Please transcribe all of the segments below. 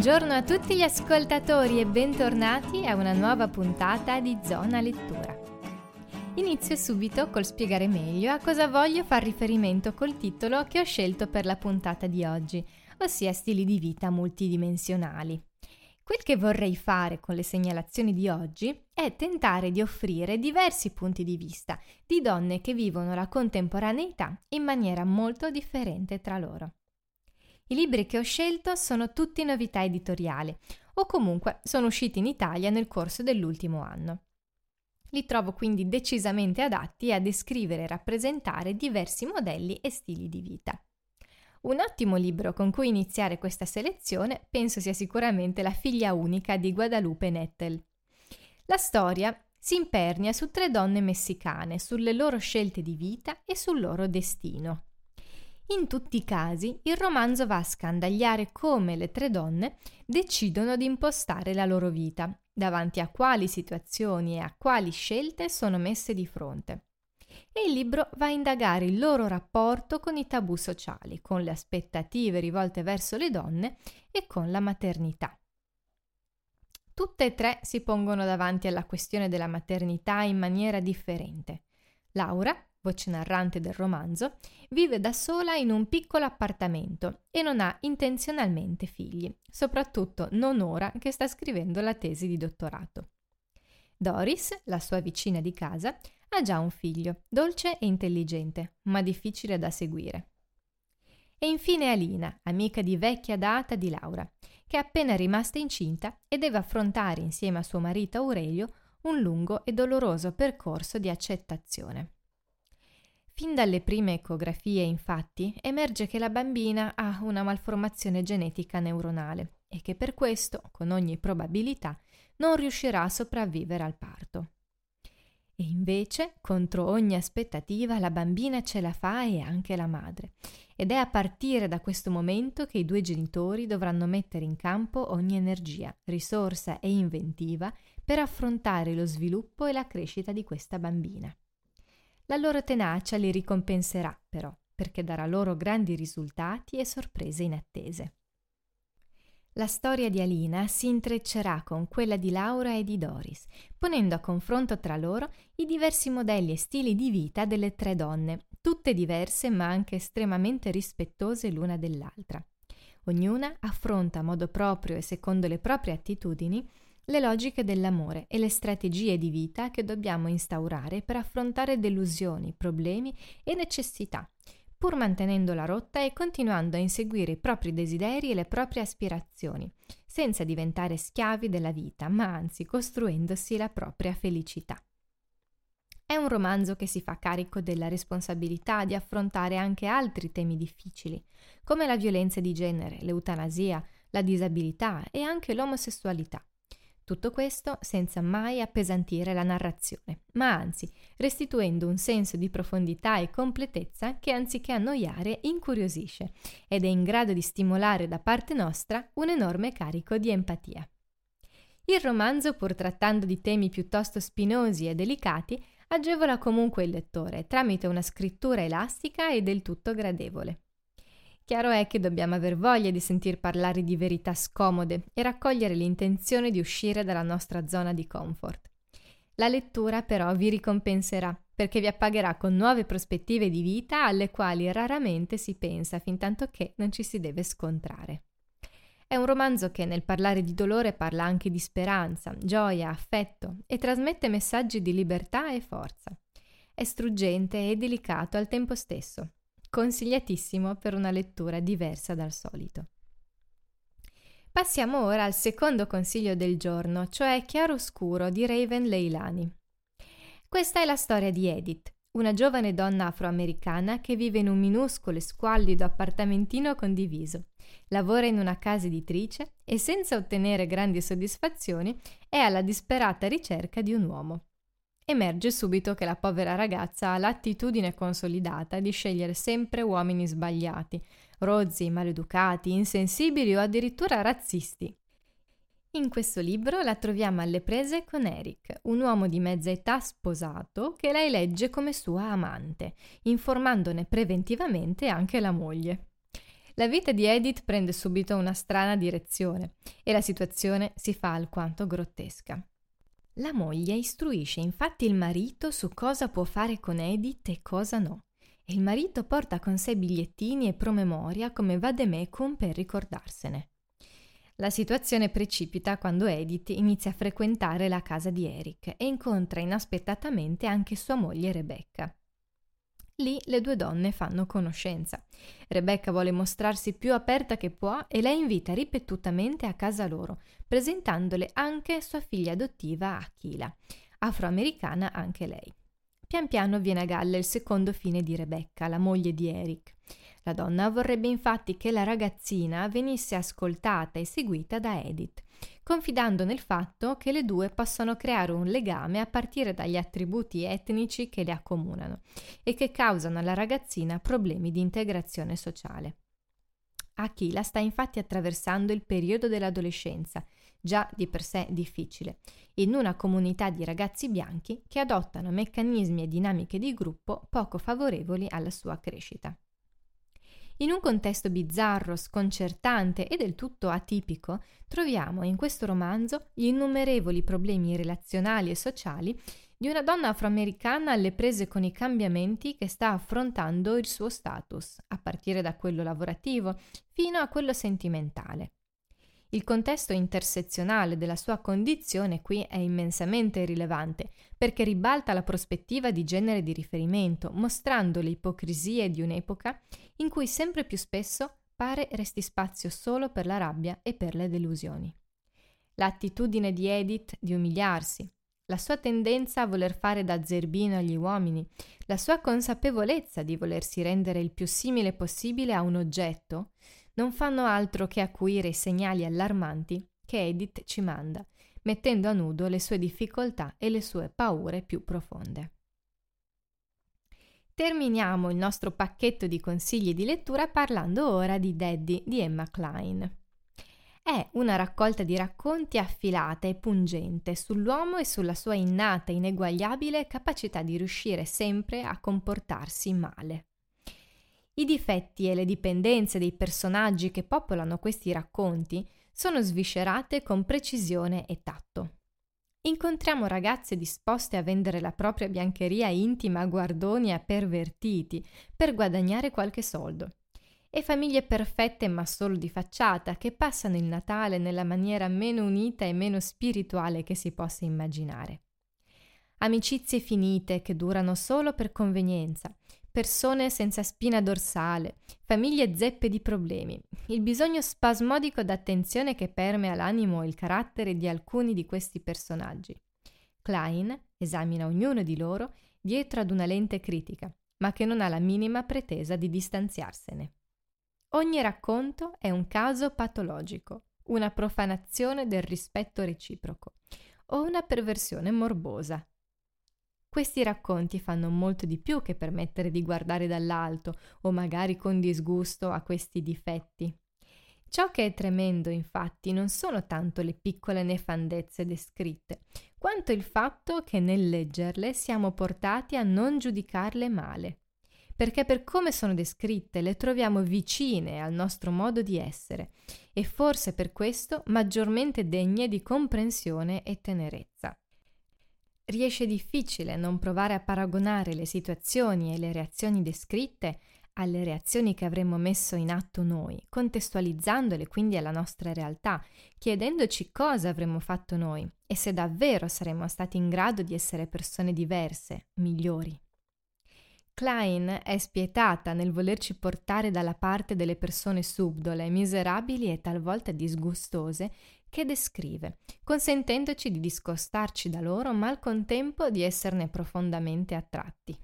Buongiorno a tutti gli ascoltatori e bentornati a una nuova puntata di Zona Lettura. Inizio subito col spiegare meglio a cosa voglio far riferimento col titolo che ho scelto per la puntata di oggi, ossia stili di vita multidimensionali. Quel che vorrei fare con le segnalazioni di oggi è tentare di offrire diversi punti di vista di donne che vivono la contemporaneità in maniera molto differente tra loro. I libri che ho scelto sono tutti novità editoriali o comunque sono usciti in Italia nel corso dell'ultimo anno. Li trovo quindi decisamente adatti a descrivere e rappresentare diversi modelli e stili di vita. Un ottimo libro con cui iniziare questa selezione penso sia sicuramente La figlia unica di Guadalupe Nettel. La storia si impernia su tre donne messicane, sulle loro scelte di vita e sul loro destino. In tutti i casi il romanzo va a scandagliare come le tre donne decidono di impostare la loro vita, davanti a quali situazioni e a quali scelte sono messe di fronte. E il libro va a indagare il loro rapporto con i tabù sociali, con le aspettative rivolte verso le donne e con la maternità. Tutte e tre si pongono davanti alla questione della maternità in maniera differente. Laura, voce narrante del romanzo, vive da sola in un piccolo appartamento e non ha intenzionalmente figli, soprattutto non ora che sta scrivendo la tesi di dottorato. Doris, la sua vicina di casa, ha già un figlio, dolce e intelligente, ma difficile da seguire. E infine Alina, amica di vecchia data di Laura, che è appena rimasta incinta e deve affrontare insieme a suo marito Aurelio un lungo e doloroso percorso di accettazione. Fin dalle prime ecografie, infatti, emerge che la bambina ha una malformazione genetica neuronale e che per questo, con ogni probabilità, non riuscirà a sopravvivere al parto. E invece, contro ogni aspettativa, la bambina ce la fa e anche la madre. Ed è a partire da questo momento che i due genitori dovranno mettere in campo ogni energia, risorsa e inventiva per affrontare lo sviluppo e la crescita di questa bambina. La loro tenacia li ricompenserà, però, perché darà loro grandi risultati e sorprese inattese. La storia di Alina si intreccerà con quella di Laura e di Doris, ponendo a confronto tra loro i diversi modelli e stili di vita delle tre donne, tutte diverse ma anche estremamente rispettose l'una dell'altra. Ognuna affronta a modo proprio e secondo le proprie attitudini le logiche dell'amore e le strategie di vita che dobbiamo instaurare per affrontare delusioni, problemi e necessità, pur mantenendo la rotta e continuando a inseguire i propri desideri e le proprie aspirazioni, senza diventare schiavi della vita, ma anzi costruendosi la propria felicità. È un romanzo che si fa carico della responsabilità di affrontare anche altri temi difficili, come la violenza di genere, l'eutanasia, la disabilità e anche l'omosessualità. Tutto questo senza mai appesantire la narrazione, ma anzi restituendo un senso di profondità e completezza che anziché annoiare incuriosisce ed è in grado di stimolare da parte nostra un enorme carico di empatia. Il romanzo, pur trattando di temi piuttosto spinosi e delicati, agevola comunque il lettore tramite una scrittura elastica e del tutto gradevole. Chiaro è che dobbiamo aver voglia di sentir parlare di verità scomode e raccogliere l'intenzione di uscire dalla nostra zona di comfort. La lettura però vi ricompenserà perché vi appagherà con nuove prospettive di vita alle quali raramente si pensa fin tanto che non ci si deve scontrare. È un romanzo che nel parlare di dolore parla anche di speranza, gioia, affetto e trasmette messaggi di libertà e forza. È struggente e delicato al tempo stesso consigliatissimo per una lettura diversa dal solito. Passiamo ora al secondo consiglio del giorno, cioè Chiaroscuro di Raven Leilani. Questa è la storia di Edith, una giovane donna afroamericana che vive in un minuscolo e squallido appartamentino condiviso. Lavora in una casa editrice e senza ottenere grandi soddisfazioni è alla disperata ricerca di un uomo. Emerge subito che la povera ragazza ha l'attitudine consolidata di scegliere sempre uomini sbagliati, rozzi, maleducati, insensibili o addirittura razzisti. In questo libro la troviamo alle prese con Eric, un uomo di mezza età sposato che lei legge come sua amante, informandone preventivamente anche la moglie. La vita di Edith prende subito una strana direzione e la situazione si fa alquanto grottesca. La moglie istruisce infatti il marito su cosa può fare con Edith e cosa no, e il marito porta con sé bigliettini e promemoria come vademecum per ricordarsene. La situazione precipita quando Edith inizia a frequentare la casa di Eric e incontra inaspettatamente anche sua moglie Rebecca. Lì le due donne fanno conoscenza. Rebecca vuole mostrarsi più aperta che può e la invita ripetutamente a casa loro, presentandole anche sua figlia adottiva Aquila, afroamericana anche lei. Pian piano viene a galla il secondo fine di Rebecca, la moglie di Eric. La donna vorrebbe infatti che la ragazzina venisse ascoltata e seguita da Edith, confidando nel fatto che le due possano creare un legame a partire dagli attributi etnici che le accomunano e che causano alla ragazzina problemi di integrazione sociale. Achila sta infatti attraversando il periodo dell'adolescenza, già di per sé difficile, in una comunità di ragazzi bianchi che adottano meccanismi e dinamiche di gruppo poco favorevoli alla sua crescita. In un contesto bizzarro, sconcertante e del tutto atipico, troviamo in questo romanzo gli innumerevoli problemi relazionali e sociali di una donna afroamericana alle prese con i cambiamenti che sta affrontando il suo status, a partire da quello lavorativo fino a quello sentimentale. Il contesto intersezionale della sua condizione qui è immensamente rilevante, perché ribalta la prospettiva di genere di riferimento, mostrando le ipocrisie di un'epoca in cui sempre più spesso pare resti spazio solo per la rabbia e per le delusioni. L'attitudine di Edith di umiliarsi, la sua tendenza a voler fare da zerbino agli uomini, la sua consapevolezza di volersi rendere il più simile possibile a un oggetto, non fanno altro che acuire i segnali allarmanti che Edith ci manda, mettendo a nudo le sue difficoltà e le sue paure più profonde. Terminiamo il nostro pacchetto di consigli di lettura parlando ora di Daddy di Emma Klein. È una raccolta di racconti affilata e pungente sull'uomo e sulla sua innata, ineguagliabile capacità di riuscire sempre a comportarsi male. I difetti e le dipendenze dei personaggi che popolano questi racconti sono sviscerate con precisione e tatto. Incontriamo ragazze disposte a vendere la propria biancheria intima a guardoni e a pervertiti per guadagnare qualche soldo. E famiglie perfette ma solo di facciata che passano il Natale nella maniera meno unita e meno spirituale che si possa immaginare. Amicizie finite che durano solo per convenienza, persone senza spina dorsale, famiglie zeppe di problemi, il bisogno spasmodico d'attenzione che permea l'animo e il carattere di alcuni di questi personaggi. Klein esamina ognuno di loro dietro ad una lente critica, ma che non ha la minima pretesa di distanziarsene. Ogni racconto è un caso patologico, una profanazione del rispetto reciproco o una perversione morbosa questi racconti fanno molto di più che permettere di guardare dall'alto o magari con disgusto a questi difetti. Ciò che è tremendo, infatti, non sono tanto le piccole nefandezze descritte, quanto il fatto che nel leggerle siamo portati a non giudicarle male, perché per come sono descritte le troviamo vicine al nostro modo di essere e forse per questo maggiormente degne di comprensione e tenerezza riesce difficile non provare a paragonare le situazioni e le reazioni descritte alle reazioni che avremmo messo in atto noi, contestualizzandole quindi alla nostra realtà, chiedendoci cosa avremmo fatto noi e se davvero saremmo stati in grado di essere persone diverse, migliori. Klein è spietata nel volerci portare dalla parte delle persone subdole, miserabili e talvolta disgustose che descrive, consentendoci di discostarci da loro, ma al contempo di esserne profondamente attratti.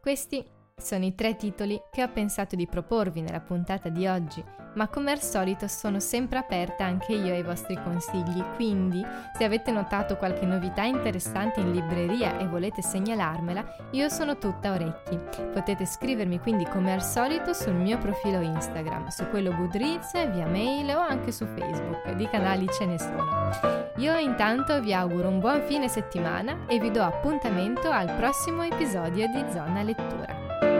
Questi sono i tre titoli che ho pensato di proporvi nella puntata di oggi, ma come al solito sono sempre aperta anche io ai vostri consigli, quindi se avete notato qualche novità interessante in libreria e volete segnalarmela, io sono tutta orecchi. Potete scrivermi quindi come al solito sul mio profilo Instagram, su quello Goodreads, via mail o anche su Facebook, di canali ce ne sono. Io intanto vi auguro un buon fine settimana e vi do appuntamento al prossimo episodio di Zona Lettura.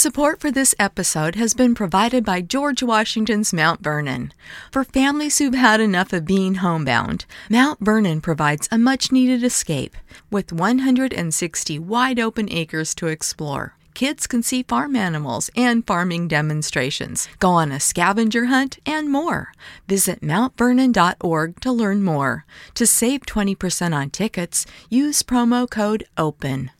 Support for this episode has been provided by George Washington's Mount Vernon. For families who've had enough of being homebound, Mount Vernon provides a much needed escape with 160 wide open acres to explore. Kids can see farm animals and farming demonstrations, go on a scavenger hunt, and more. Visit mountvernon.org to learn more. To save 20% on tickets, use promo code OPEN.